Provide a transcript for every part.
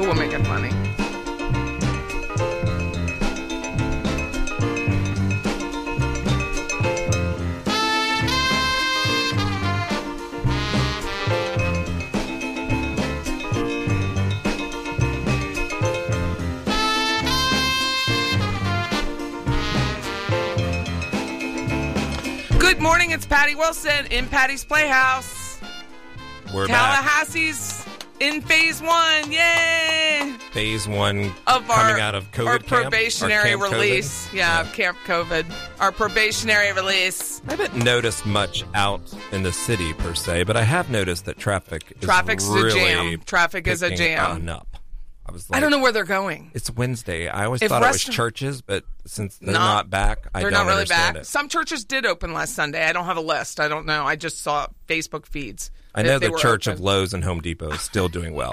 Who will make it funny? Good morning, it's Patty Wilson in Patty's Playhouse. We're back. Tallahassee's in phase one. Yay! Phase one Of coming our, out of COVID our camp? Probationary Camp COVID? release. Yeah, Camp COVID. Our probationary release. I haven't noticed much out in the city per se, but I have noticed that traffic is Traffic's a jam. Traffic is a jam. up. I was like, I don't know where they're going. It's Wednesday. I always If thought it was churches, but since they're No, not back, I They're don't not really understand back. it. Some churches did open last Sunday. I don't have a list. I don't know. I just saw Facebook feeds. I know the Church open. of Lowe's and Home Depot is still doing well.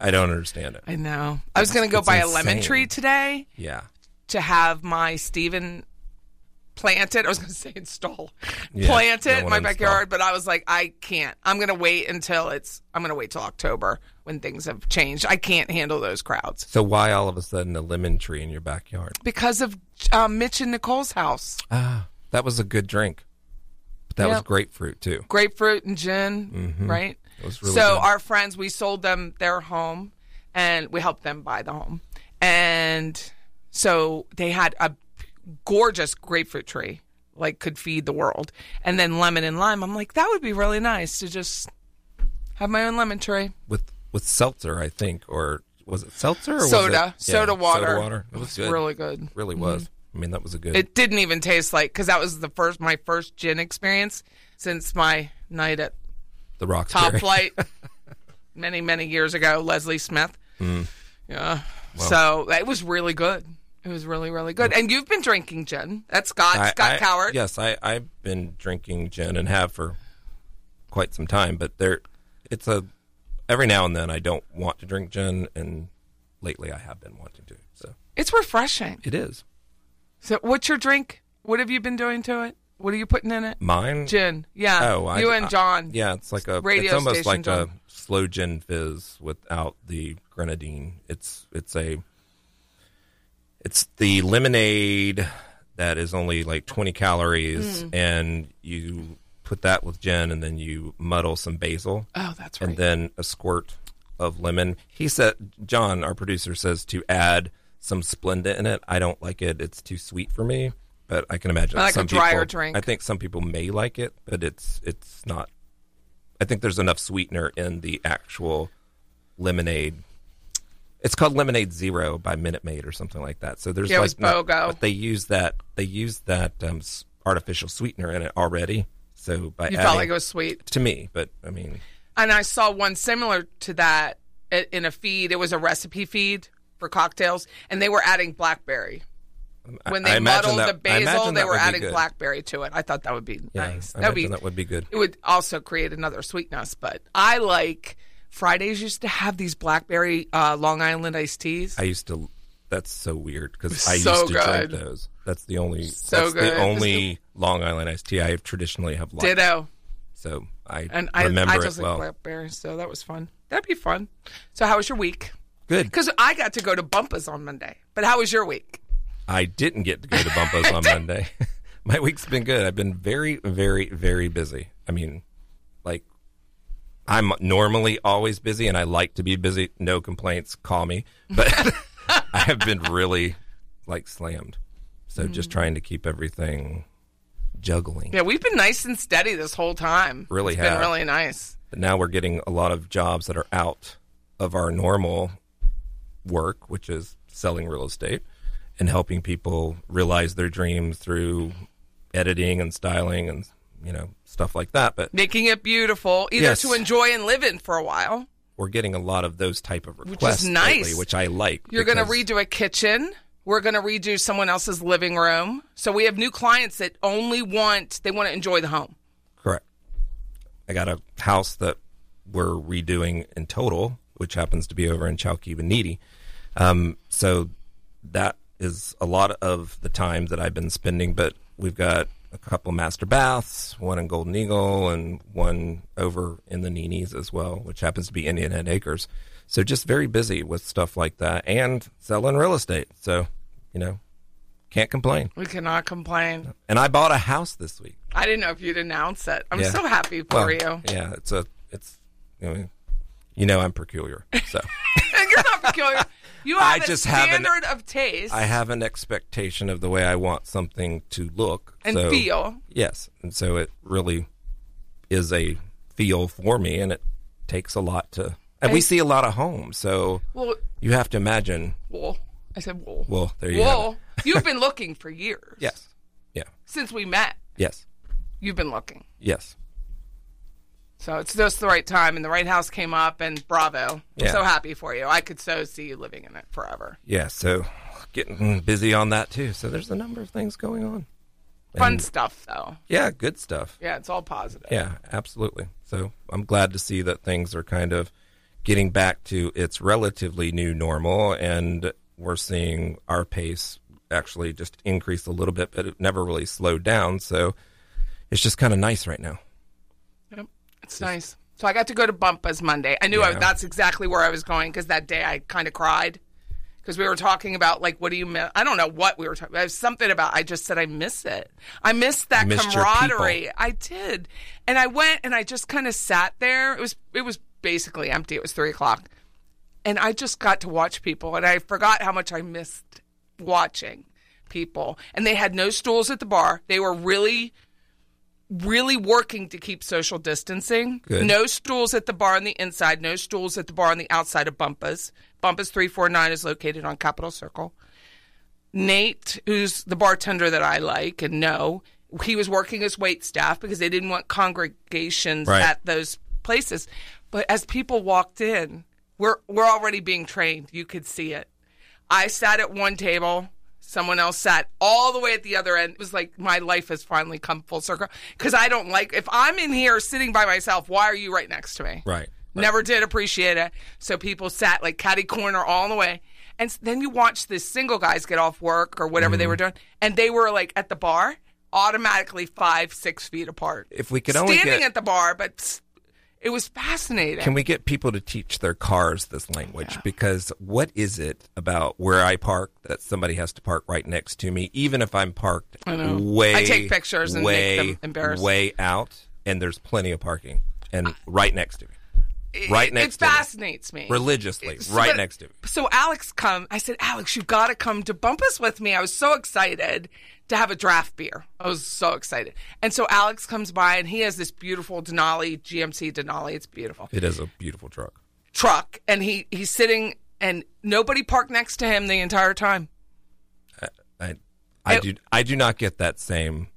I don't understand it. I know. I was going to go It's buy a lemon tree today Yeah. to have my Stephen planted. I was going to say install, Yeah, plant it in my install. backyard, but I was like, I can't. I'm going to wait until it's. I'm going to wait till October when things have changed. I can't handle those crowds So why all of a sudden a lemon tree in your backyard? because of um, Mitch and Nicole's house. Ah, that was a good drink. But that was grapefruit too. grapefruit and gin, mm-hmm. right? It was really so good. our friends, we sold them their home, and we helped them buy the home, and so they had a gorgeous grapefruit tree, like could feed the world, and then lemon and lime. I'm like, that would be really nice to just have my own lemon tree. with with seltzer, I think, or was it seltzer or was soda, it, soda water. Soda water. It was It's good. really good. really was. Mm-hmm. I mean, that was a good. It didn't even taste like because that was the first my first gin experience since my night at the rock Top Flight many, many years ago, Leslie Smith. Hmm. Yeah. So it was really good. It was really, really good. And you've been drinking gin. That's Scott, Scott Cowart. Yes, I I've been drinking gin and have for quite some time, but there, it's a every now and then I don't want to drink gin, and lately I have been wanting to. So It's refreshing. it is So what's your drink? What have you been doing to it? What are you putting in it? mine. Gin. Yeah. Oh, I, you and I- John. yeah, it's like a. Radio it's almost station like John. a slow gin fizz without the grenadine. It's it's a. It's the lemonade that is only like twenty calories, Mm. and you put that with gin, and then you muddle some basil, Oh, that's right. and then a squirt of lemon. He said, John, our producer, says to add some Splenda in it. I don't like it; it's too sweet for me. But I can imagine I like a drier people, drink. I think some people may like it, but it's it's not. I think there's enough sweetener in the actual lemonade. It's called Lemonade Zero by Minute Maid or something like that. So there's Yeah, it like was not- BOGO. but they use that they use that um, artificial sweetener in it already. So by you adding, felt like it was sweet. to me, but I mean, And I saw one similar to that in a feed. It was a recipe feed for cocktails, and they were adding blackberry. When they muddled that- the basil, they were adding blackberry to it. I thought that would be yeah, nice. That would be that would be good. It would also create another sweetness, but I like Fridays used to have these blackberry uh, Long Island iced teas. I used to. That's so weird because I So used to good. drink those. That's the only. So that's good. the only Long Island iced tea I have traditionally have liked. Ditto. So I And I, remember I just it like well. blackberry, so that was fun. That'd be fun. So how was your week? Good. Because I got to go to Bumpa's on Monday, but how was your week? I didn't get to go to Bumpa's on Monday. My week's been good. I've been very, very, very busy. I mean, like, I'm normally always busy and I like to be busy. No complaints. Call me. But I have been really, like, slammed. So just mm. trying to keep everything juggling. Yeah, we've been nice and steady this whole time. Really it's been really nice. But now we're getting a lot of jobs that are out of our normal work, which is selling real estate and helping people realize their dreams through editing and styling and you know stuff like that. But Making it beautiful, either Yes. to enjoy and live in for a while. we're getting a lot of those type of requests, which is nice. lately, which I like. You're going to redo a kitchen. We're going to redo someone else's living room. So we have new clients that only want they want to enjoy the home. Correct. I got a house that we're redoing in total, which happens to be over in Chalkeba Needy. Um, so that is a lot of the time that I've been spending, but we've got a couple master baths, one in Golden Eagle, and one over in the Ninis as well, which happens to be Indian Head Acres. So just very busy with stuff like that and selling real estate. So, you know, can't complain. We cannot complain. And I bought a house this week. I didn't know if you'd announce it. I'm Yeah. so happy for Well, you. Yeah, it's a it's you know, you know I'm peculiar. So You're not peculiar. You I have a just have an- standard of taste I have an expectation of the way I want something to look and so- feel. Yes, and so it really is a feel for me, and it takes a lot to. And we see a lot of homes, so Well, you have to imagine. Well, I said well, Well, there you have it. You've been looking for years. Yes, yeah, Since we met, yes, you've been looking. yes. So it's just the right time, and the right house came up, and bravo. I'm Yeah. so happy for you. I could so see you living in it forever. Yeah, so getting busy on that too. So there's a number of things going on. Fun And- stuff, though. Yeah, good stuff. Yeah, it's all positive. Yeah, absolutely. So I'm glad to see that things are kind of getting back to its relatively new normal, and we're seeing our pace actually just increase a little bit, but it never really slowed down. So it's just kind of nice right now. It's nice. So I got to go to Bumpa's Monday. I knew I, that's exactly where I was going because that day I kind of cried because we were talking about like what do you miss? I don't know what we were talking. about. It was something about. I just said I miss it. I miss that missed camaraderie. I did, and I went and I just kind of sat there. It was it was basically empty. It was three o'clock, and I just got to watch people, and I forgot how much I missed watching people. And they had no stools at the bar. They were really really working to keep social distancing. Good. No stools at the bar on the inside, no stools at the bar on the outside of Bumpa's. Bumpa's 349 is located on Capitol Circle. Nate, who's the bartender that I like and know, he was working as wait staff because they didn't want congregations Right. at those places. But as people walked in, we're we're already being trained. You could see it. I sat at one table. Someone else sat all the way at the other end. It was like my life has finally come full circle because I don't like if I'm in here sitting by myself. Why are you right next to me? Right. Never did appreciate it. So people sat like catty corner all the way. And then you watch the single guys get off work or whatever Mm-hmm. they were doing, and they were like at the bar, automatically five, six feet apart. If we could only standing at the bar, but it was fascinating. Can we get people to teach their cars this language? Because what is it about where I park that somebody has to park right next to me, even if I'm parked know. way, I take pictures and make way, them embarrassed. way out, and there's plenty of parking, and right next to me, It- right next it to me. It fascinates me religiously, So, right but- next to me. So Alex come. I said, Alex, you've got to come to Bumpa's with me. I was so excited to have a draft beer. I was so excited. And so Alex comes by and he has this beautiful Denali GMC Denali. It's beautiful It is a beautiful truck. truck, and he he's sitting and nobody parked next to him the entire time. I, I It- do, I do not get that same.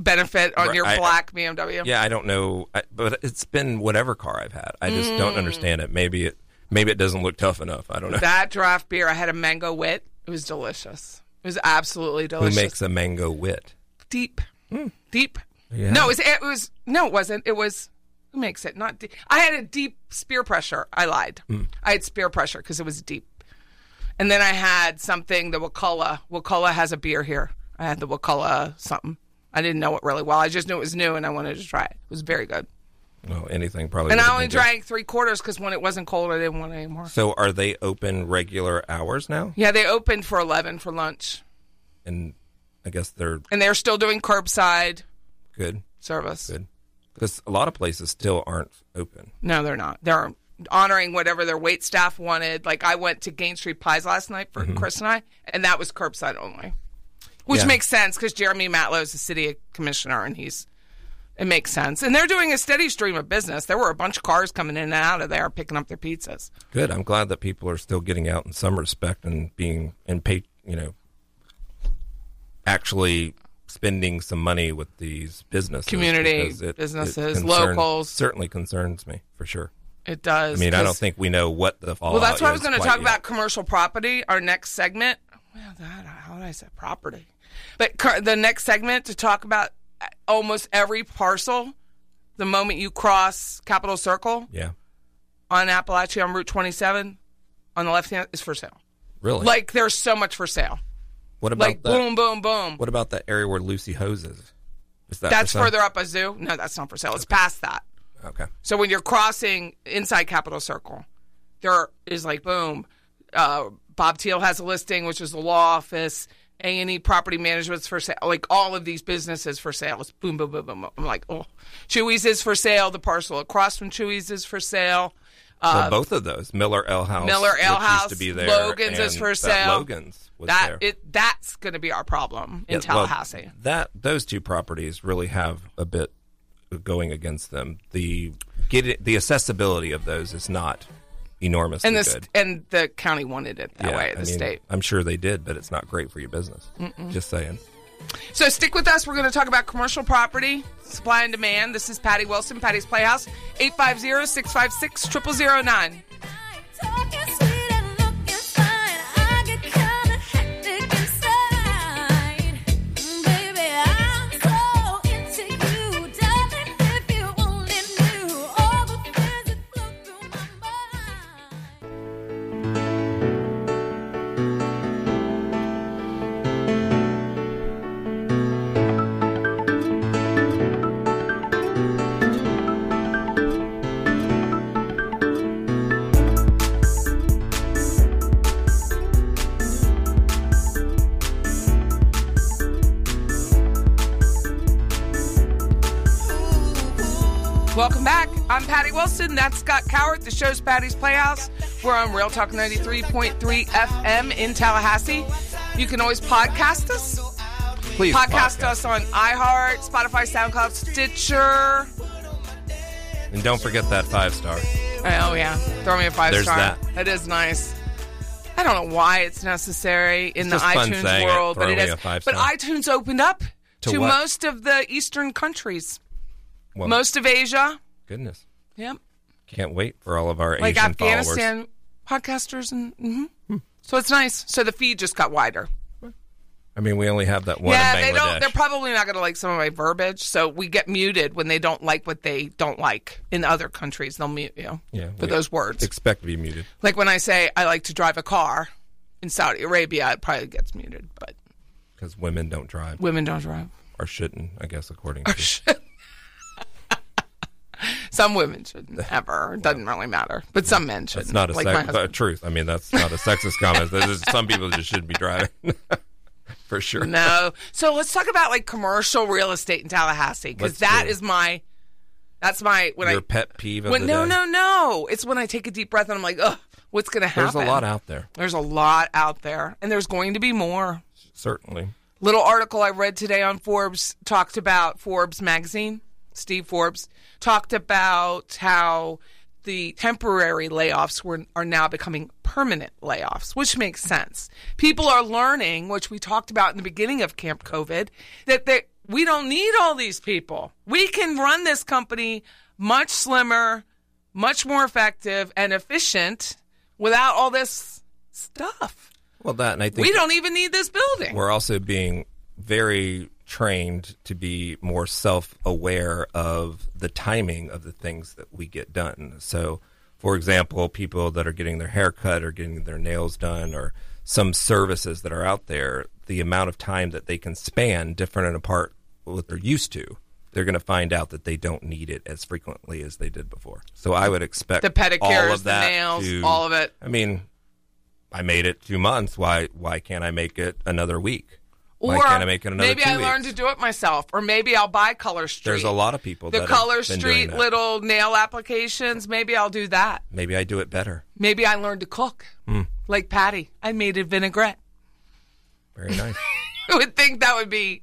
Benefit on your I- black BMW. Yeah, I don't know, I, but it's been whatever car I've had. I just Mm. don't understand it. Maybe it, maybe it doesn't look tough enough. I don't know. That draft beer, I had a mango wit. It was delicious. It was absolutely delicious. Who makes a mango wit? deep, mm. deep. Yeah. No, it was, it was no, it wasn't. It was who makes it not deep. I had a deep spear pressure. I lied. Mm. I had spear pressure because it was deep. And then I had something. The Wakulla. Wakulla has a beer here. I had the Wakulla something. I didn't know it really well. I just knew it was new and I wanted to try it. It was very good. Well, anything probably. And I only drank three quarters because when it wasn't cold, I didn't want it anymore. So, are they open regular hours now? Yeah, they opened for eleven for lunch, And I guess they're and they're still doing curbside good, service. good, because a lot of places still aren't open. No, they're not. They're honoring whatever their wait staff wanted. Like I went to Gaines Street Pies last night for mm-hmm. Chris and I, and that was curbside only, which Yeah. makes sense because Jeremy Matlow is the city commissioner, and he's it makes sense. And they're doing a steady stream of business. There were a bunch of cars coming in and out of there picking up their pizzas. Good. I'm glad that people are still getting out in some respect and being and pay, you know, actually spending some money with these businesses, Community it- it businesses, concerns- locals. certainly concerns me for sure. It does. I mean, I don't think we know what the fallout. Well, that's why I was going to talk yet. about commercial property. Our next segment. Well, that, how did I say property? But the next segment to talk about almost every parcel. The moment you cross Capitol Circle Yeah, on Apalachee on Route 27, on the left hand is for sale. really. Like there's so much for sale. what about Like that? boom, boom, boom. What about that area where Lucy Ho's is? Is that That's further up a zoo. No, that's not for sale. It's past that. Okay. So when you're crossing inside Capitol Circle, there is like boom. Uh, Bob Teal has a listing, which is the law office. A and E Property Management's for sale. Like all of these businesses for sale. It's boom, boom, boom, boom. I'm like, oh, Chuy's is for sale. The parcel across from Chuy's is for sale. well, both of those, Miller Ale House, Uh, Miller which House, used to be there, Logan's is for sale. Logan's was That there. it that's going to be our problem in Yeah, well, Tallahassee. that those two properties really have a bit going against them. The get it, the accessibility of those is not enormously and the, good. And the county wanted it that yeah, way, the I mean, state. I'm sure they did, but it's not great for your business. Mm-mm. Just saying. So stick with us. We're going to talk about commercial property, supply and demand. This is Patty Wilson, Patty's Playhouse, 850 656 0009. Wilson. That's Scott Cowart. The show's Patty's Playhouse. We're on Real Talk 93.3 FM in Tallahassee. You can always podcast us. Please Podcast, us on iHeart, Spotify, SoundCloud, Stitcher. and don't forget that five star. Oh yeah, throw me a five There's star. that. That is nice. I don't know why it's necessary in It's the iTunes saying it. world, but it is. But iTunes opened up To to, most of the Eastern countries, Well, most of Asia. goodness, Yep, can't wait for all of our like Asian followers. Afghanistan podcasters, and mhm. so it's nice. So the feed just got wider. I mean, we only have that one yeah, they don't. They're probably not going to like some of my verbiage, so we get muted when they don't like what they don't like in other countries. They'll mute you Yeah, for those words. Expect to be muted. Like when I say I like to drive a car in Saudi Arabia, it probably gets muted, but because women don't drive women don't drive. or shouldn't, I guess, according to. Some women shouldn't ever. It doesn't really matter, but some men should. It's not a like sex- truth. I mean, that's not a sexist comment. Some people just shouldn't be driving, for sure. No. So let's talk about like commercial real estate in Tallahassee because Let's that do it. is my. That's my when Your I pet peeve of when the no day. no no. It's when I take a deep breath and I'm like, ugh, what's going to happen? There's a lot out there, There's a lot out there, and there's going to be more. certainly. little article I read today on Forbes talked about Forbes magazine. Steve Forbes talked about how the temporary layoffs were are now becoming permanent layoffs, which makes sense. People are learning, which we talked about in the beginning of Camp COVID, that they, we don't need all these people. We can run this company much slimmer, much more effective and efficient without all this stuff. Well, that and I think We don't even need this building. we're also being very trained to be more self-aware of the timing of the things that we get done. So, for example, people that are getting their hair cut or getting their nails done or some services that are out there, the amount of time that they can span different and apart what they're used to, they're going to find out that they don't need it as frequently as they did before. So I would expect the pedicures, all of the nails, to- all of it. I mean, I made it two months. Why? Why can't I make it another week? Or why can't I make it another maybe I learned to do it myself, or maybe I'll buy Color Street. There's a lot of people the that Color have been doing Street little nail applications. Maybe I'll do that. Maybe I do it better. Maybe I learned to cook, Hmm. like Patty. I made a vinaigrette. Very nice. I would think that would be.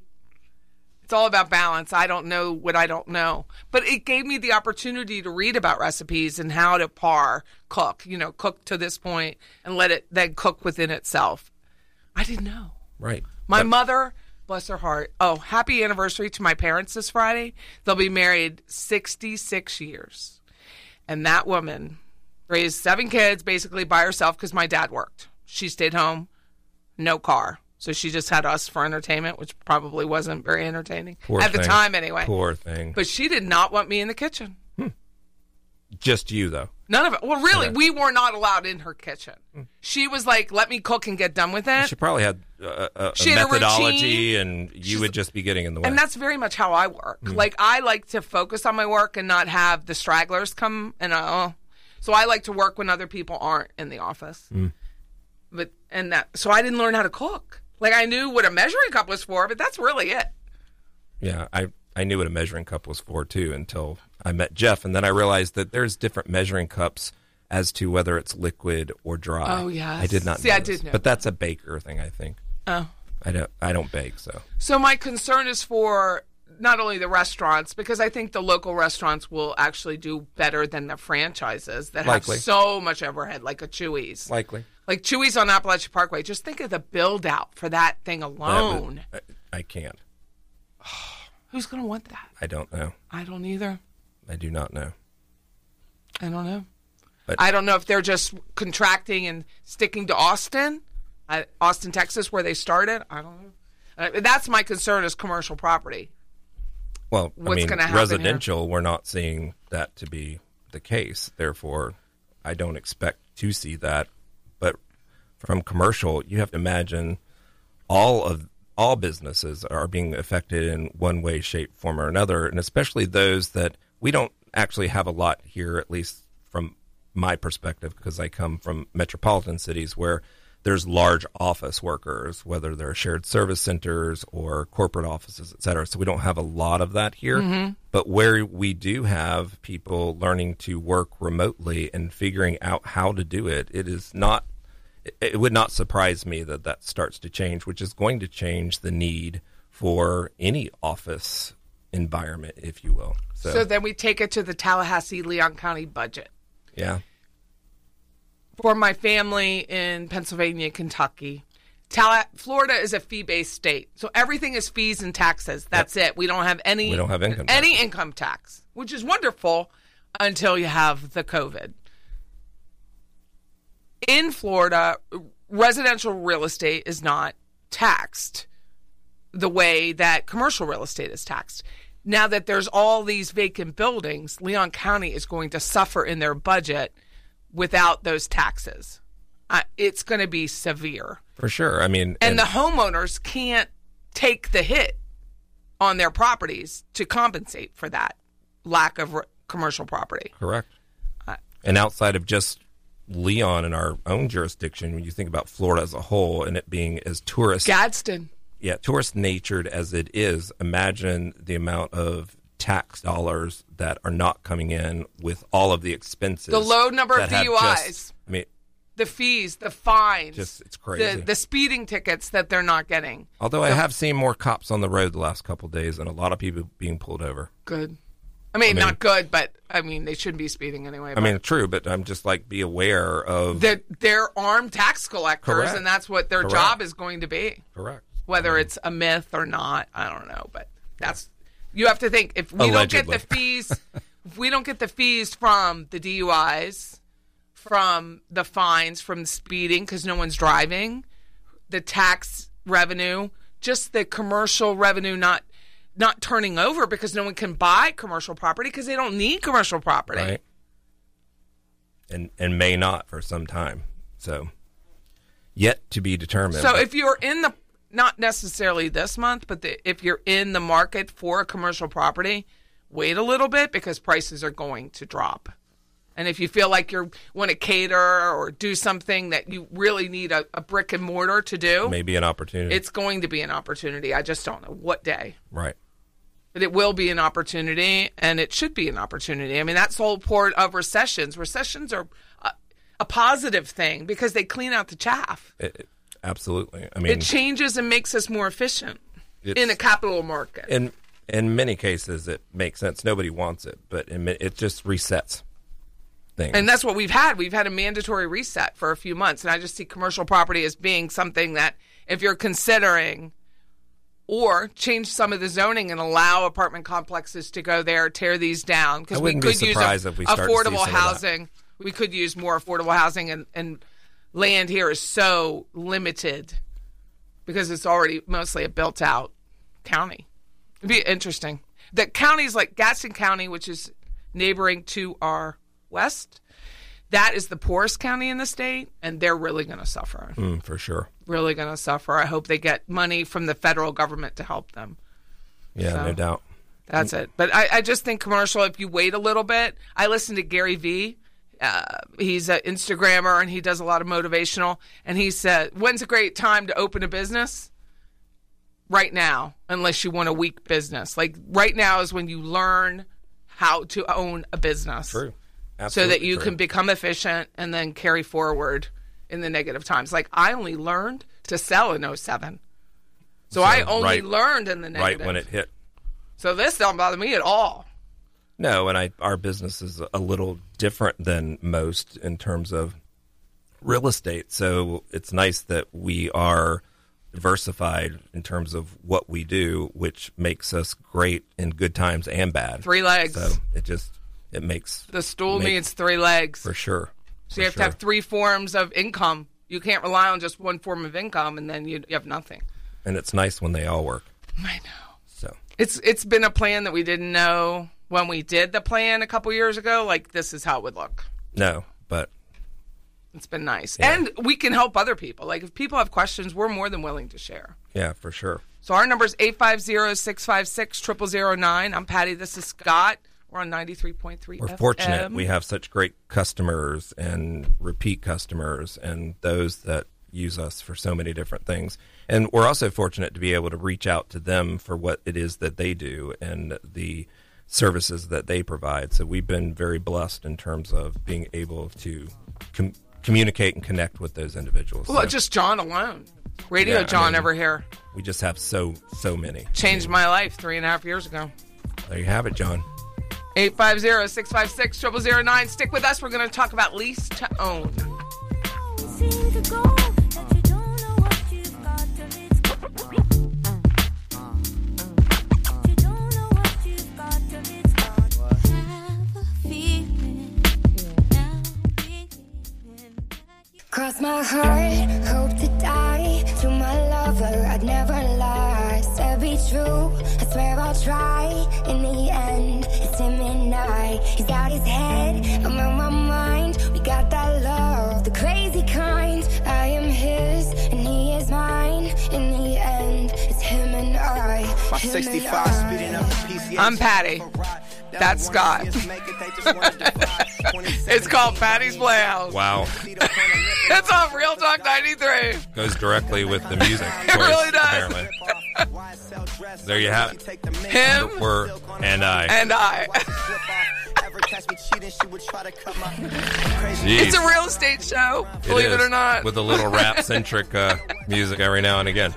It's all about balance. I don't know what I don't know, but it gave me the opportunity to read about recipes and how to par cook. You know, cook to this point and let it then cook within itself. I didn't know. right. My But mother, bless her heart. Oh, happy anniversary to my parents this Friday. They'll be married 66 years. And that woman raised seven kids basically by herself because my dad worked. She stayed home, no car. So she just had us for entertainment, which probably wasn't very entertaining poor at the thing. time anyway. Poor thing. But she did not want me in the kitchen. Hmm. Just you though. None of it. Well, really, we were not allowed in her kitchen. She was like, "Let me cook and get done with it." She probably had uh, a, a She had a methodology, routine. and you would just be getting in the way. And that's very much how I work. Like I like to focus on my work and not have the stragglers come and uh, so I like to work when other people aren't in the office. But and that so I didn't learn how to cook. Like I knew what a measuring cup was for, but that's really it. Yeah, I I knew what a measuring cup was for too until I met Jeff, and then I realized that there's different measuring cups as to whether it's liquid or dry. Oh, yeah, I did not. See, know I this. did know but that's a baker thing, I think. Oh. I don't. I don't bake, so So my concern is for not only the restaurants because I think the local restaurants will actually do better than the franchises that Likely. have so much overhead, like a Chuy's. likely. like Chuy's on Apalachee Parkway. Just think of the build out for that thing alone. I, I can't. Who's going to want that? I don't know. I don't either. I do not know. I don't know. But- I don't know if they're just contracting and sticking to Austin, uh, Austin, Texas, where they started. I don't know. Uh, that's my concern is commercial property. Well, I mean, residential, we're not seeing that to be the case. Therefore, I don't expect to see that. But from commercial, you have to imagine all of all businesses are being affected in one way, shape, form, or another, and especially those that we don't actually have a lot here, at least from my perspective, because I come from metropolitan cities where there's large office workers, whether they're shared service centers or corporate offices, et cetera. So we don't have a lot of that here. Mm-hmm. But where we do have people learning to work remotely and figuring out how to do it, it is not it- it would not surprise me that that starts to change, which is going to change the need for any office environment, if you will. So, So then we take it to the Tallahassee Leon County budget. yeah, For my family in Pennsylvania, Kentucky, Talla- Florida is a fee-based state, so everything is fees and taxes. That's it. We don't have any. We don't have income tax. any income tax, which is wonderful until you have the COVID. In Florida, residential real estate is not taxed the way that commercial real estate is taxed. Now that there's all these vacant buildings, Leon County is going to suffer in their budget without those taxes. Uh, it's going to be severe. for sure. I mean, And, the homeowners can't take the hit on their properties to compensate for that lack of re- commercial property. correct. I- And outside of just Leon in our own jurisdiction, when you think about Florida as a whole and it being as tourist Gadsden. yeah, tourist natured as it is, imagine the amount of tax dollars that are not coming in with all of the expenses. The low number of DUIs. just- I mean, The fees, the fines, Just- it's crazy. The, the speeding tickets that they're not getting. although I have seen more cops on the road the last couple of days and a lot of people being pulled over. Good. I mean, not good, but I mean, they shouldn't be speeding anyway. I mean, true, but I'm just like be aware of they're, they're armed tax collectors, Correct. and that's what their Correct. job is going to be. correct. Whether mm-hmm. it's a myth or not, I don't know. But that's you have to think if we don't get the fees, if we don't get the fees from the DUIs, from the fines, from the speeding because no one's driving, the tax revenue, just the commercial revenue not not turning over because no one can buy commercial property because they don't need commercial property. Right. And and may not for some time. So yet to be determined. So if you're in the not necessarily this month, but the, if you're in the market for a commercial property, wait a little bit because prices are going to drop. And if you feel like you want to cater or do something that you really need a, a brick and mortar to do, maybe an opportunity. it's going to be an opportunity. I just don't know what day. right. But it will be an opportunity, and it should be an opportunity. I mean, that's the whole point of recessions. Recessions are a, a positive thing because they clean out the chaff. It- it- absolutely. I mean, It changes and makes us more efficient in a capital market. in in many cases it makes sense. Nobody wants it, but it just resets things. and that's what we've had. We've had a mandatory reset for a few months, and I just see commercial property as being something that if you're considering or change some of the zoning and allow apartment complexes to go there, tear these down because we could use a- if we start to see affordable some of that. housing. We could use more affordable housing, and, and land here is so limited because it's already mostly a built out county. It'd be interesting. The counties like Gadsden County, which is neighboring to our west, that is the poorest county in the state, and they're really going to suffer. Mm, for sure. Really going to suffer. I hope they get money from the federal government to help them. Yeah, So- no doubt. That's it. But I, I just think commercial, if you wait a little bit, I listen to Gary Vee. Uh, he's an Instagrammer and he does a lot of motivational. And he said, When's a great time to open a business? Right now, unless you want a weak business. Like right now is when you learn how to own a business. True. Absolutely so that you true. can become efficient and then carry forward in the negative times. Like I only learned to sell in 07. So, I only right- learned in the negative. right when it hit. So this don't bother me at all. No, and I our business is a little different than most in terms of real estate. So it's nice that we are diversified in terms of what we do, which makes us great in good times and bad. Three legs. So it just it makes The stool needs three legs. for sure. So you have to have three forms of income. You can't rely on just one form of income and then you, you have nothing. and it's nice when they all work. I know. So It's it's been a plan that we didn't know when we did the plan a couple years ago. Like this is how it would look. no, but It's been nice, and we can help other people. Like if people have questions, we're more than willing to share. yeah, for sure. So our number is 850-656-0009. I'm Patty. This is Scott. We're on 93.3 We're FM. fortunate. We have such great customers and repeat customers and those that use us for so many different things. And we're also fortunate to be able to reach out to them for what it is that they do and the services that they provide. So we've been very blessed in terms of being able to com- communicate and connect with those individuals. Well, So just John alone. Radio Yeah, I John mean- over here we just have so so many. changed my life three and a half years ago. There you have it, John. 850-656-0009. Stick with us. We're going to talk about lease to own. Cross my heart, hope to die. To my lover, I'd never lie. Said be true, I swear I'll try. In the end, it's him and I. He's got his head, I'm on my mind. We got that love, the crazy kind. I am his, and he is mine. In the end, it's him and I. My 65 I. speeding up the PCH. I'm Patty. That's Scott. It's called Patty's Playhouse. Wow. It's on Real Talk 93. Goes directly with the music. It choice, really does. Apparently. There you have it. Him We're and I. and I. It's a real estate show, believe it or not. with a little rap centric uh, music every now and again.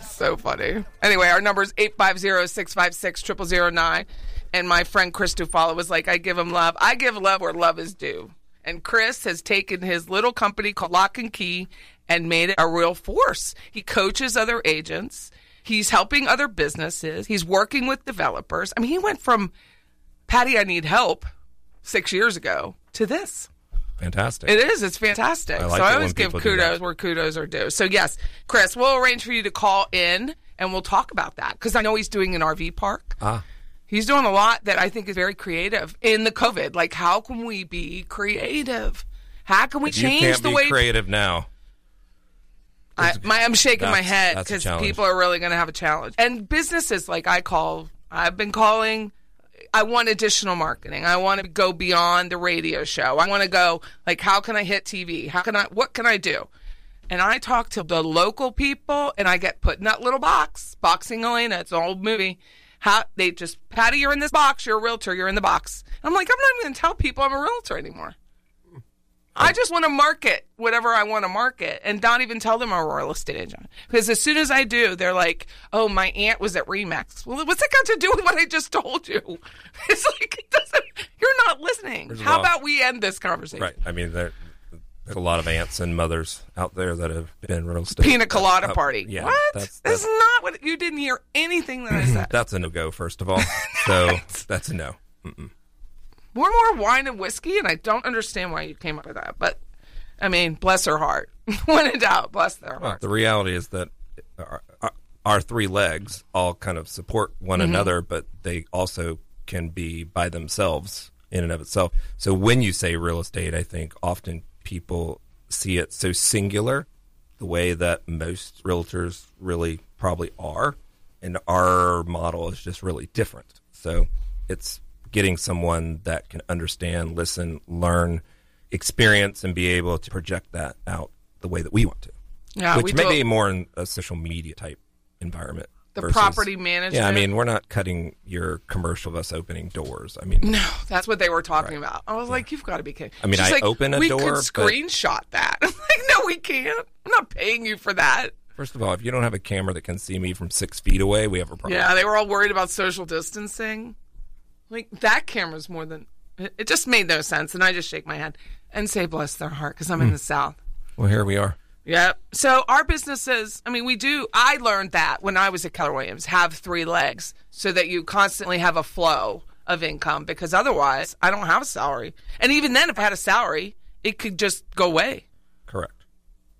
so funny. Anyway, our number is 850-656-0009. And my friend Chris Dufalo was like, I give him love. I give love where love is due. And Chris has taken his little company called Lock and Key and made it a real force. He coaches other agents. He's helping other businesses. He's working with developers. I mean, he went from Patty, I need help six years ago to this. Fantastic. It is. It's fantastic. I like so I always give kudos where kudos are due. So yes, Chris, we'll arrange for you to call in and we'll talk about that because I know he's doing an RV park. ah, He's doing a lot that I think is very creative in the COVID. Like, how can we be creative? How can we change the be way? creative now. I, my, I'm shaking my head because people are really going to have a challenge. And businesses, like I call, I've been calling. I want additional marketing. I want to go beyond the radio show. I want to go like, how can I hit TV? How can I? What can I do? And I talk to the local people, and I get put in that little box. Boxing Helena, it's an old movie. How they just Patty, you're in this box. You're a realtor. You're in the box. I'm like, I'm not even going to tell people I'm a realtor anymore. I just want to market whatever I want to market and not even tell them I'm a real estate agent. Because as soon as I do, they're like, oh, my aunt was at Remax. Well, what's that got to do with what I just told you? It's like, it doesn't, you're not listening. There's How about we end this conversation? Right. I mean, there, there's a lot of aunts and mothers out there that have been real estate. Pina colada Uh, party. yeah, what? that's- this that's- not what you didn't hear anything that I said. That's a no go, first of all. So that's a no. More and more wine and whiskey, and I don't understand why you came up with that. But I mean, bless her heart. when in doubt, bless their heart. the reality is that our, our- our three legs all kind of support one Mm-hmm. another, but they also can be by themselves in and of itself. So when you say real estate, I think often people see it so singular, the way that most realtors really probably are, and our model is just really different. So it's getting someone that can understand, listen, learn, experience, and be able to project that out the way that we want to. Yeah, which may be more in a social media type environment. The versus- property management. Yeah, I mean, we're not cutting your commercial of us opening doors. I mean, No, that's what they were talking about. I was like, "You've got to be kidding." I mean, She's I like, open a we door, could but- screenshot that. I'm like, "No, we can't. I'm not paying you for that." first of all, if you don't have a camera that can see me from six feet away, we have a problem. Yeah, they were all worried about social distancing. Like that camera's more than. It, just made no sense, and I just shake my head and say, "Bless their heart," because Hmm. I'm in the South. Well, here we are. Yep. So our businesses, I mean, we do. I learned that when I was at Keller Williams, have three legs so that you constantly have a flow of income because otherwise I don't have a salary. And even then, if I had a salary, it could just go away. Correct.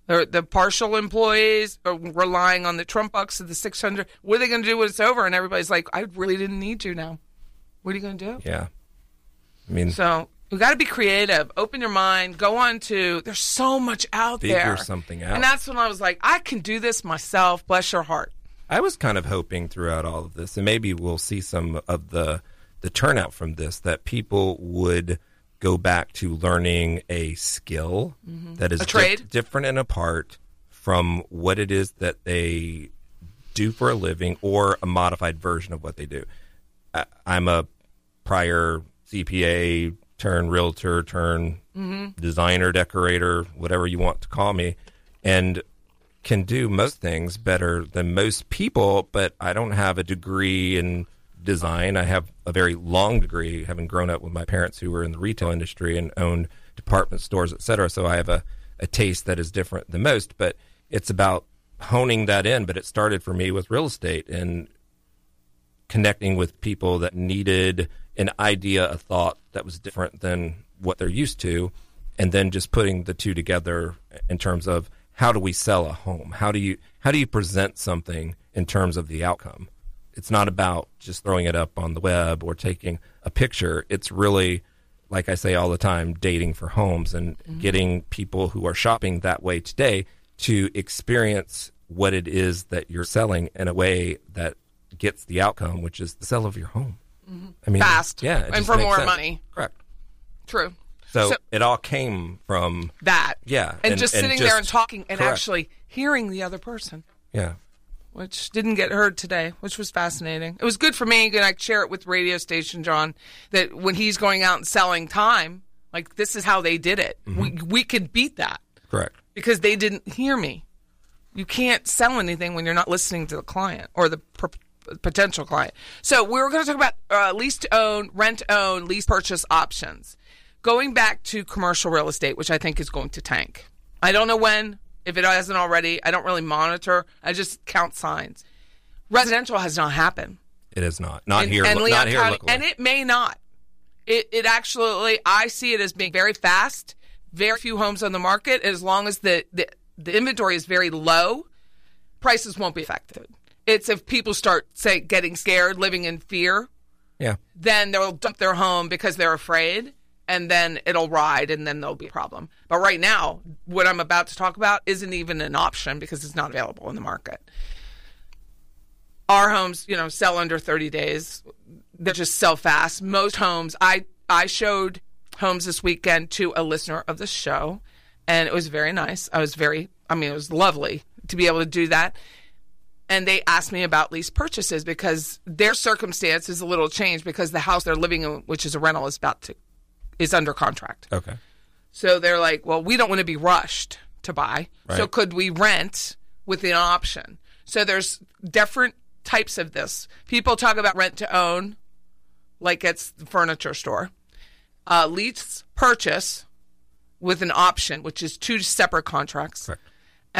The, the partial employees are relying on the Trump bucks of the 600. What are they going to do when it's over? And everybody's like, I really didn't need you now. What are you going to do? Yeah. I mean, So we got to be creative. Open your mind. Go on to. There's so much out there. Figure there. something out. And that's when I was like, I can do this myself. Bless your heart. I was kind of hoping throughout all of this, and maybe we'll see some of the the turnout from this, that people would go back to learning a skill that is Mm-hmm. A trade? different and apart from what it is that they do for a living or a modified version of what they do. I'm a prior CPA turn realtor turn mm-hmm. designer decorator whatever you want to call me and can do most things better than most people but I don't have a degree in design. I have a very long degree having grown up with my parents who were in the retail industry and owned department stores et cetera so I have a, a taste that is different than most but it's about honing that in but it started for me with real estate and connecting with people that needed an idea, a thought that was different than what they're used to, and then just putting the two together in terms of how do we sell a home? How do you how do you present something in terms of the outcome? It's not about just throwing it up on the web or taking a picture. It's really like I say all the time, dating for homes and mm-hmm. getting people who are shopping that way today to experience what it is that you're selling in a way that gets the outcome, which is the sale of your home. I mean, Fast. yeah, And for more sense. money. Correct. True. So, So- it all came from That. Yeah, And, and- just and sitting there and talking and correct. actually hearing the other person, yeah, which didn't get heard today, which was fascinating. It was good for me, and I share it with radio station John that when he's going out and selling time, like this is how they did it. Mm-hmm. We we could beat that correct. because they didn't hear me. You can't sell anything when you're not listening to the client or the per- potential client. So we were going to talk about uh, lease to own, rent to own, lease purchase options. Going back to commercial real estate, which I think is going to tank. I don't know when. If it hasn't already, I don't really monitor. I just count signs. Residential has not happened It is not not in- here. and Leon not here. County, and it may not. It it actually I see it as being very fast, very few homes on the market. As long as the the, the inventory is very low, prices won't be affected. It's if people start say getting scared, living in fear, yeah, then they'll dump their home because they're afraid, and then it'll ride, and then there'll be a problem. But right now, what I'm about to talk about isn't even an option because it's not available in the market. Our homes, you know, sell under 30 days. They just sell fast. Most homes, I I showed homes this weekend to a listener of the show, and it was very nice. I was very, I mean, it was lovely to be able to do that and they asked me about lease purchases because their circumstance is a little changed because the house they're living in, which is a rental, is about to is under contract. okay, So they're like, well, we don't want to be rushed to buy. Right. So could we rent with an option? So there's different types of this. People talk about rent to own, like it's the furniture store. Uh, lease purchase with an option, which is two separate contracts correct.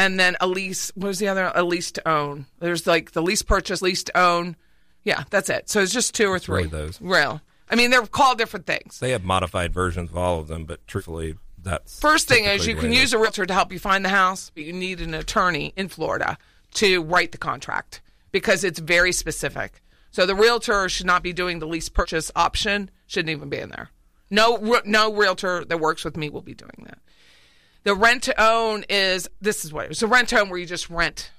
And then a lease. What was the other? A lease to own. There's like the lease purchase, lease to own. Yeah, that's it. So it's just two or three. those. Real. I mean, they're called different things. They have modified versions of all of them, but truthfully, that's First thing is you can use a realtor to help you find the house, but you need an attorney in Florida to write the contract because it's very specific. So the realtor should not be doing the lease purchase option, shouldn't even be in there. No, no realtor that works with me will be doing that. The rent to own is this is what it is. A rent to own where you just rent.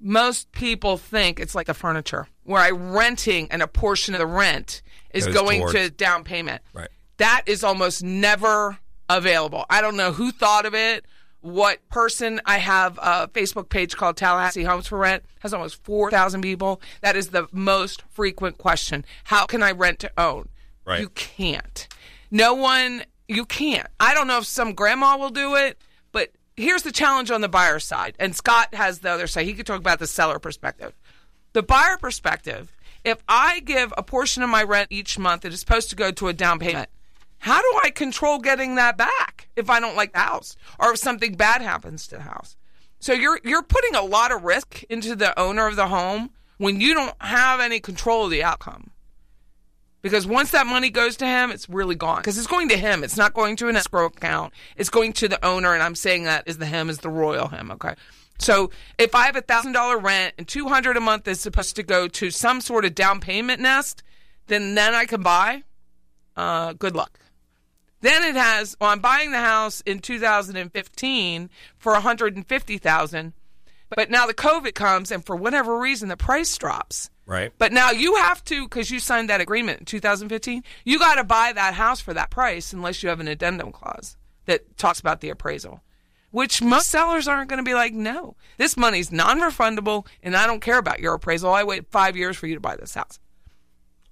Most people think it's like the furniture where I renting and a portion of the rent is Goes going towards- to down payment. Right. That is almost never available. I don't know who thought of it. What person I have a Facebook page called Tallahassee Homes for Rent has almost 4,000 people. That is the most frequent question. How can I rent to own? Right. You can't. No one, you can't. I don't know if some grandma will do it, but here's the challenge on the buyer side. And Scott has the other side. He could talk about the seller perspective. The buyer perspective, if I give a portion of my rent each month that is supposed to go to a down payment, how do I control getting that back if I don't like the house or if something bad happens to the house? So you're you're putting a lot of risk into the owner of the home when you don't have any control of the outcome. Because once that money goes to him, it's really gone. Because it's going to him. It's not going to an escrow account. It's going to the owner, and I'm saying that is the him is the royal him. Okay. So if I have a thousand dollar rent and two hundred a month is supposed to go to some sort of down payment nest, then then I can buy. Uh, good luck. Then it has. Well, I'm buying the house in 2015 for 150,000, but now the COVID comes, and for whatever reason, the price drops. Right. But now you have to, because you signed that agreement in 2015, you got to buy that house for that price unless you have an addendum clause that talks about the appraisal, which most sellers aren't going to be like, no, this money's non refundable and I don't care about your appraisal. I waited five years for you to buy this house.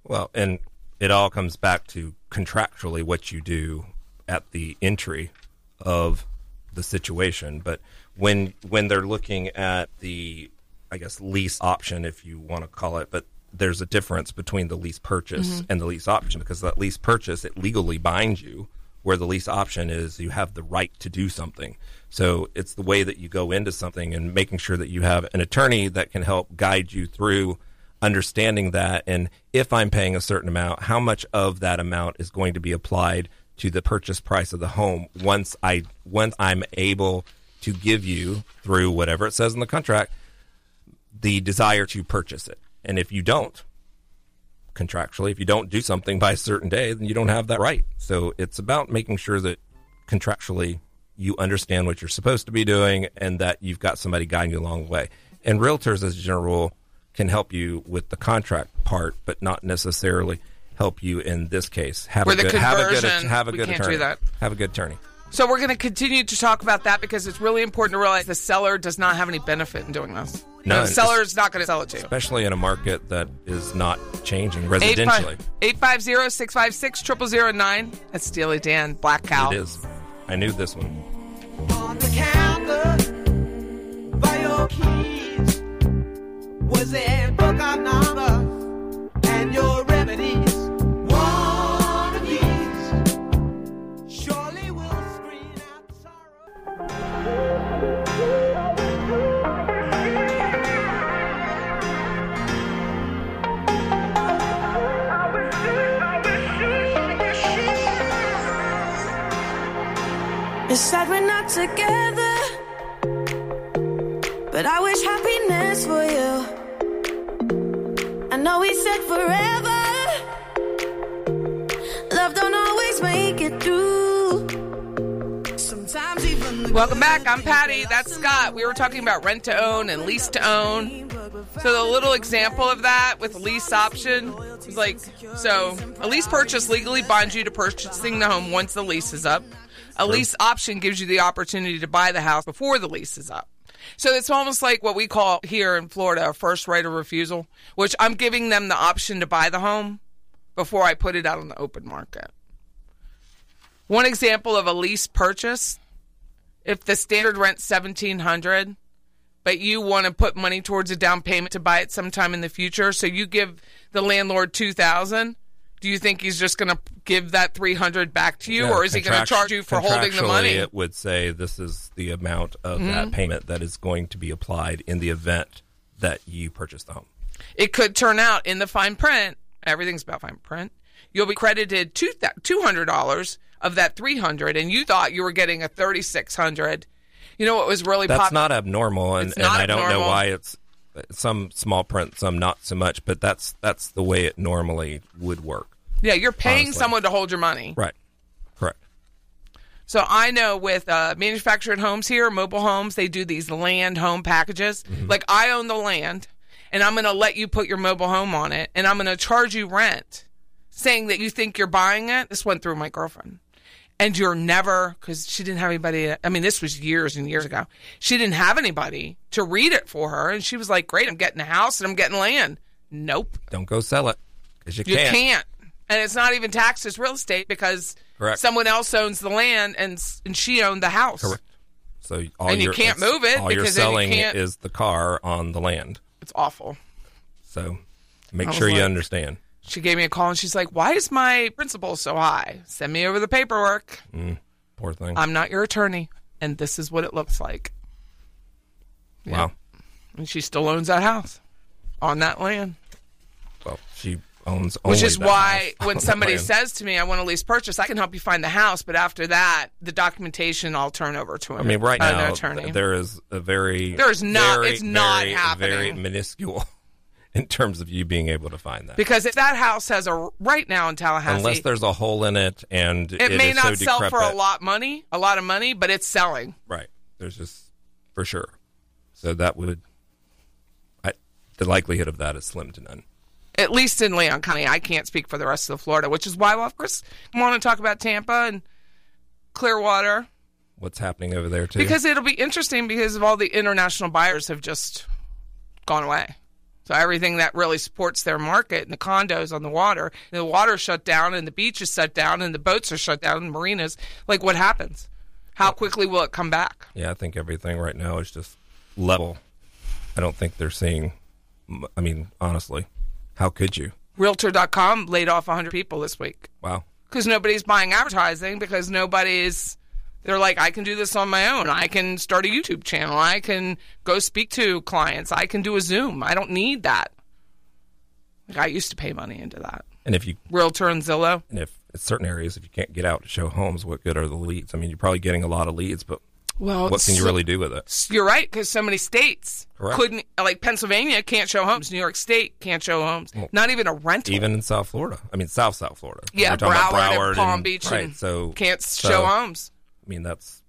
Well, and it all comes back to contractually what you do at the entry of the situation. But when when they're looking at the, I guess, lease option, if you want to call it, but there's a difference between the lease purchase mm-hmm. and the lease option because that lease purchase it legally binds you, where the lease option is you have the right to do something. So it's the way that you go into something and making sure that you have an attorney that can help guide you through understanding that and if I'm paying a certain amount, how much of that amount is going to be applied to the purchase price of the home once I once I'm able to give you through whatever it says in the contract the desire to purchase it. And if you don't contractually, if you don't do something by a certain day, then you don't have that right. So it's about making sure that contractually you understand what you're supposed to be doing and that you've got somebody guiding you along the way. And realtors, as a general rule, can help you with the contract part, but not necessarily help you in this case. Have Where a good, have a good, have a good attorney. Have a good attorney. So we're going to continue to talk about that because it's really important to realize the seller does not have any benefit in doing this. No, The seller is not going to sell it to you. especially in a market that is not changing residentially. 850-656-0009. That's Steely Dan, Black Cow. It is. I knew this one. on the counter by your keys was a book of numbers together, but I wish happiness for you. I know we said forever. Love don't always make it through. Sometimes even Welcome back. I'm Patty. That's Scott. We were talking about rent to own and lease to own. So the little example of that with lease option is like so a lease purchase legally binds you to purchasing the home once the lease is up. A lease option gives you the opportunity to buy the house before the lease is up. So it's almost like what we call here in Florida a first right of refusal, which I'm giving them the option to buy the home before I put it out on the open market. One example of a lease purchase if the standard rent's seventeen hundred, but you want to put money towards a down payment to buy it sometime in the future, so you give the landlord two thousand. Do you think he's just going to give that three hundred back to you, Yeah, or is he going to charge you for holding the money? Mm-hmm. It would say this is the amount of that payment that is going to be applied in the event that you purchase the home. It could turn out in the fine print. Everything's about fine print. You'll be credited two two hundred dollars of that three hundred, and you thought you were getting a thirty six hundred. You know what was really That's pop- not abnormal, and, not I don't know why it's some small print, some not so much. But that's that's the way it normally would work. Yeah, you're paying Honestly. someone to hold your money. Right. Correct. So I know with uh, manufactured homes here, mobile homes, they do these land home packages. Mm-hmm. Like I own the land, and I'm going to let you put your mobile home on it, and I'm going to charge you rent, saying that you think you're buying it. This went through my girlfriend, and you're never because she didn't have anybody. I mean, this was years and years ago. She didn't have anybody to read it for her, and she was like, "Great, I'm getting a house and I'm getting land." Nope, Don't go sell it because you, you can't. can't. And it's not even taxed as real estate because Correct. someone else owns the land and and she owned the house. Correct. So all And you can't move it All you're you selling can't- is the car on the land. It's awful. So make sure you understand. She gave me a call and she's like, "Why is my principal so high? Send me over the paperwork. Mm, poor thing. I'm not your attorney, and this is what it looks like." Wow. And she still owns that house on that land. Well, she owns only Which is why when somebody says to me, "I want to lease purchase," I can help you find the house, but after that, the documentation I'll turn over to him. I mean, right uh, now attorney. th- there is a very There's not- very, it's not very, happening. very minuscule in terms of you being able to find that. because if that house has a right now in Tallahassee, Unless there's a hole in it and it, may is not so sell for a decrepit. lot money, a lot of money, but it's selling. Right. There's just for sure. So that would, I, the likelihood of that is slim to none. At least in Leon County, I can't speak for the rest of Florida, which is why, well, of course, I want to talk about Tampa and Clearwater What's happening over there too? because it'll be interesting because of all the international buyers have just gone away. So everything that really supports their market and the condos on the water, the water shut down and the beach is shut down and the boats are shut down and marinas. Like what happens? How quickly will it come back? yeah, I think everything right now is just level. I don't think they're seeing. I mean, honestly, how could you? Realtor.com laid off 100 people this week. Wow. because nobody's buying advertising because nobody's they're like i can do this on my own i can start a youtube channel i can go speak to clients i can do a zoom i don't need that like i used to pay money into that And if you realtor and zillow and if in certain areas, if you can't get out to show homes, what good are the leads? I mean, you're probably getting a lot of leads, but well what can you really do with it? you're right because so many states Correct. couldn't like pennsylvania can't show homes new york state can't show homes not even a rental Even in South Florida, I mean, South South Florida. yeah We're talking broward, about and palm beach right? and so can't so, show homes I mean, that's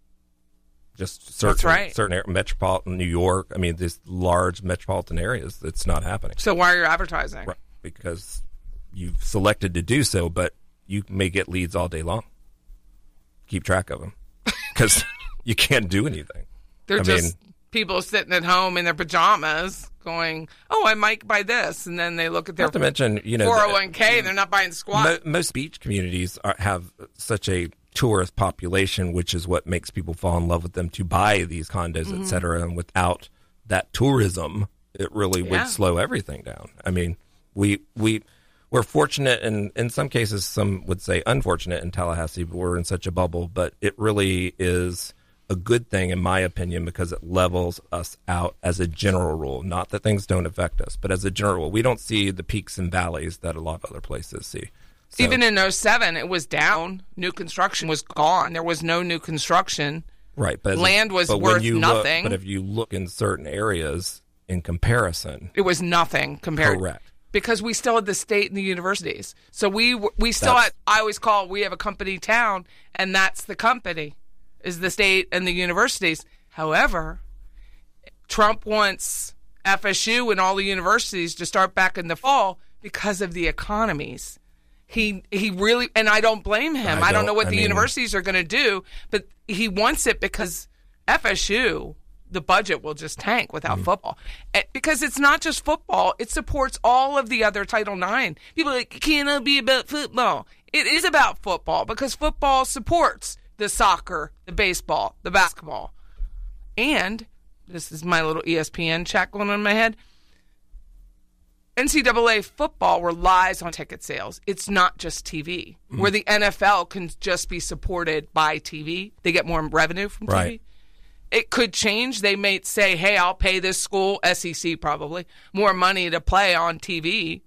just certain right. certain area, metropolitan New York. I mean, these large metropolitan areas. It's not happening so why are you advertising right, because you've selected to do so, but you may get leads all day long. Keep track of them because you can't do anything. They're I just people sitting at home in their pajamas going, "Oh, I might buy this," and then they look at their Not to mention, you know, four hundred one k. They're not buying squat. Mo- most beach communities are, have such a tourist population, which is what makes people fall in love with them to buy these condos, Mm-hmm. et cetera. And without that tourism, it really Yeah. would slow everything down. I mean, we we we're fortunate, and in some cases, some would say unfortunate in Tallahassee, but we're in such a bubble. But it really is a good thing, in my opinion, because it levels us out as a general rule. Not that things don't affect us, but as a general rule, we don't see the peaks and valleys that a lot of other places see. So- Even in 07, it was down. New construction was gone. There was no new construction. Right, but Land was but worth nothing. Look, but if you look in certain areas in comparison, It was nothing compared. Correct. Because we still had the state and the universities. So we we still That's- had. I always call we have a company town, and that's the company, is the state and the universities. However, Trump wants FSU and all the universities to start back in the fall because of the economies. He he really and I don't blame him. I I, don't, don't- know what I the mean- universities are going to do, but he wants it because FSU the budget will just tank without Mm. football Eh, because it's not just football; it supports all of the other Title IX. People are like, can't it be about football? It is about football because football supports the soccer, the baseball, the basketball, and this is my little ESPN chat going on in my head. NCAA football relies on ticket sales. It's not just TV. Mm-hmm. Where the NFL can just be supported by TV, they get more revenue from TV. Right. It could change. They may say, "Hey, I'll pay this school, SEC probably, more money to play on TV."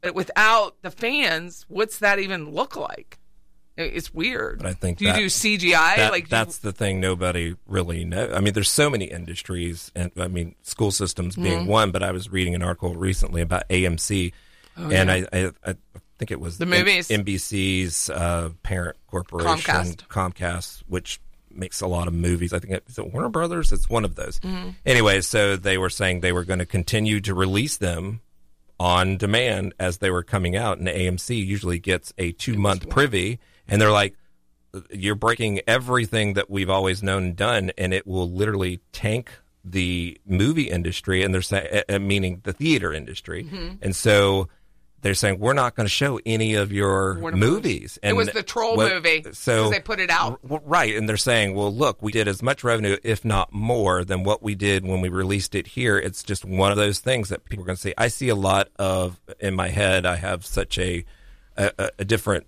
But without the fans, what's that even look like? It- It's weird. But I think do you that- do CGI? that, like do you- that's the thing nobody really knows. I mean, there's so many industries, and I mean, school systems being Mm-hmm. one. But I was reading an article recently about AMC, Oh, and I, I, I think it was The movies. NBC's uh, parent corporation, Comcast. Comcast, which makes a lot of movies. I think it, is it Warner Brothers. It's one of those. Mm-hmm. Anyway, so they were saying they were going to continue to release them on demand as they were coming out, and AMC usually gets a two month privy, and they're like, "You're breaking everything that we've always known and done, and it will literally tank." The movie industry, and they're saying, uh, meaning the theater industry, Mm-hmm. and so they're saying we're not going to show any of your Warner movies. It was the Troll what- movie, so they put it out. right, and they're saying, well, look, we did as much revenue, if not more, than what we did when we released it here. It's just one of those things that people are going to say. I see a lot of in my head. I have such a, a- a different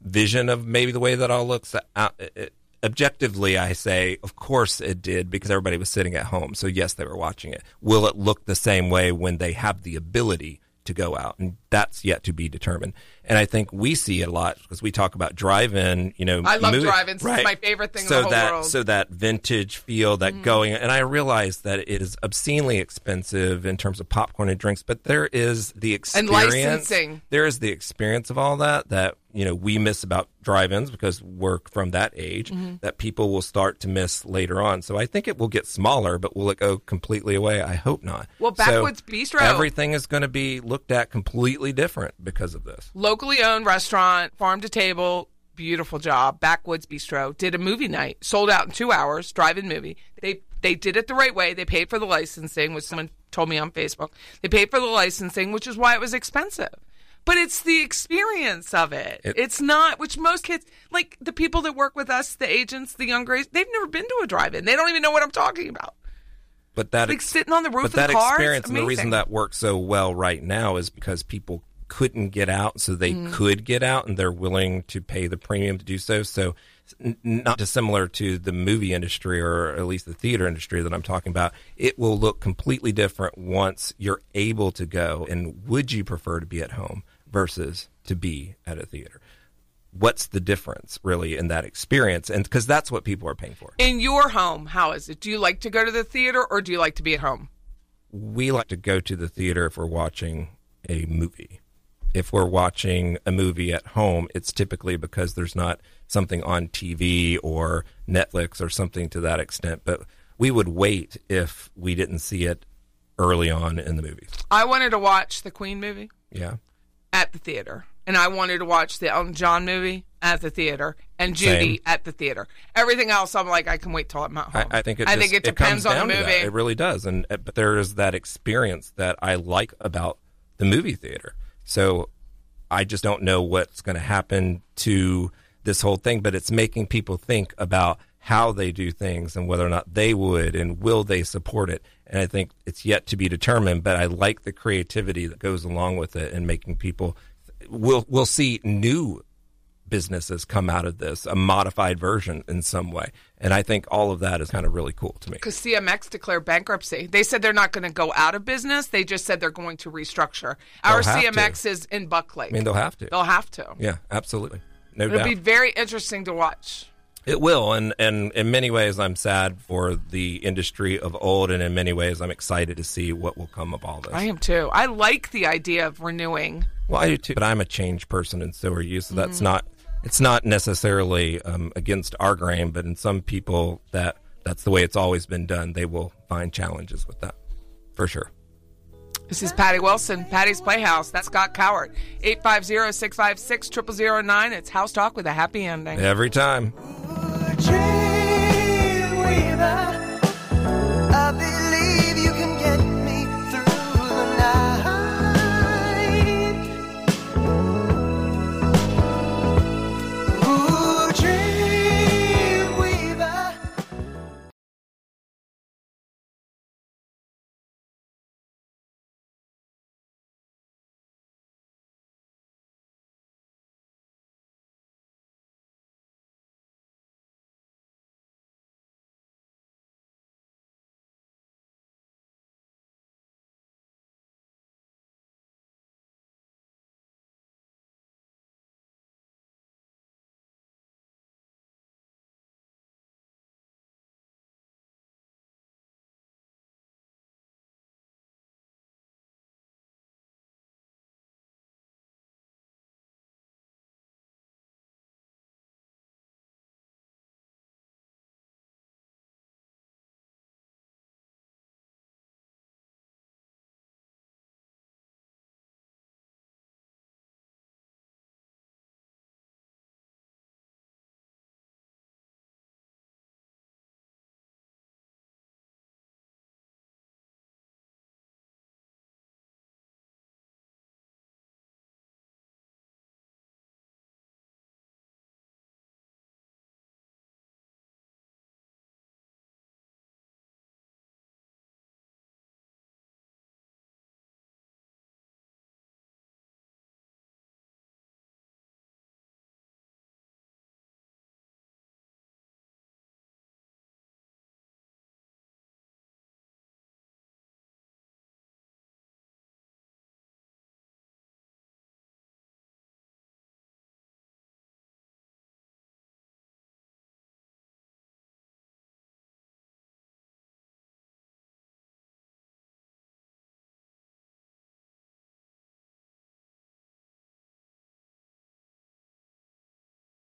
vision of maybe the way that all looks. Uh, it- objectively, I say, of course it did because everybody was sitting at home. So yes, they were watching it. Will it look the same way when they have the ability to go out? And that's yet to be determined. And I think we see it a lot because we talk about drive-in. You know, I love movie- drive-ins. It's my favorite thing in so the whole that, world. So that vintage feel, that going, and I realize that it is obscenely expensive in terms of popcorn and drinks, but there is the experience. And licensing. There is the experience of all that that you know we miss about drive-ins because we're from that age Mm-hmm. that people will start to miss later on. So I think it will get smaller, but will it go completely away? I hope not. Well, So Backwoods Bistro- everything is going to be looked at completely different because of this. locally owned restaurant, farm to table, beautiful job. Backwoods Bistro did a movie night, sold out in two hours, drive-in movie. They they did it the right way. They paid for the licensing, which someone told me on Facebook. They paid for the licensing, which is why it was expensive. But it's the experience of it. It- it's not, which most kids, like the people that work with us, the agents, the younger age, they've never been to a drive-in. They don't even know what I'm talking about. But that Like sitting on the roof but of the that car, experience and the reason that works so well right now is because people couldn't get out, so they Mm-hmm. could get out, and they're willing to pay the premium to do so. So, n- not dissimilar to the movie industry or at least the theater industry that I'm talking about. It will look completely different once you're able to go. And would you prefer to be at home versus to be at a theater? What's the difference really in that experience? And because that's what people are paying for. In your home, how is it? Do you like to go to the theater or do you like to be at home? we like to go to the theater if we're watching a movie. If we're watching a movie at home, it's typically because there's not something on TV or Netflix or something to that extent. But we would wait if we didn't see it early on in the movie I wanted to watch the Queen movie Yeah. At the theater, and I wanted to watch the Elton John movie at the theater, and Judy Same. at the theater. Everything else, I'm like, I can wait till I'm at home. I, I think it. I just- think it comes depends on the movie. It really does, and uh, but there is that experience that I like about the movie theater. So I just don't know what's going to happen to this whole thing, but it's making people think about how they do things and whether or not they would and will they support it. And I think it's yet to be determined, but I like the creativity that goes along with it and making people. We'll we'll see new businesses come out of this, a modified version in some way. And I think all of that is kind of really cool to me. because CMX declared bankruptcy. They said they're not going to go out of business. They just said they're going to restructure. Our They'll to. CMX is in Buckley. I mean, they'll have to. They'll have to. Yeah, absolutely. No It'll doubt. be very interesting to watch. It will. And, and in many ways, I'm sad for the industry of old. And in many ways, I'm excited to see what will come of all this. I am too. I like the idea of renewing. Well, I do too. But I'm a change person, and so are you. So that's not. It's not necessarily um, against our grain, but in some people that that's the way it's always been done. They will find challenges with that, for sure. This is Patty Wilson, Patty's Playhouse. That's Scott Cowart. 850 656 0009. It's House Talk with a happy ending. Every time. Ooh,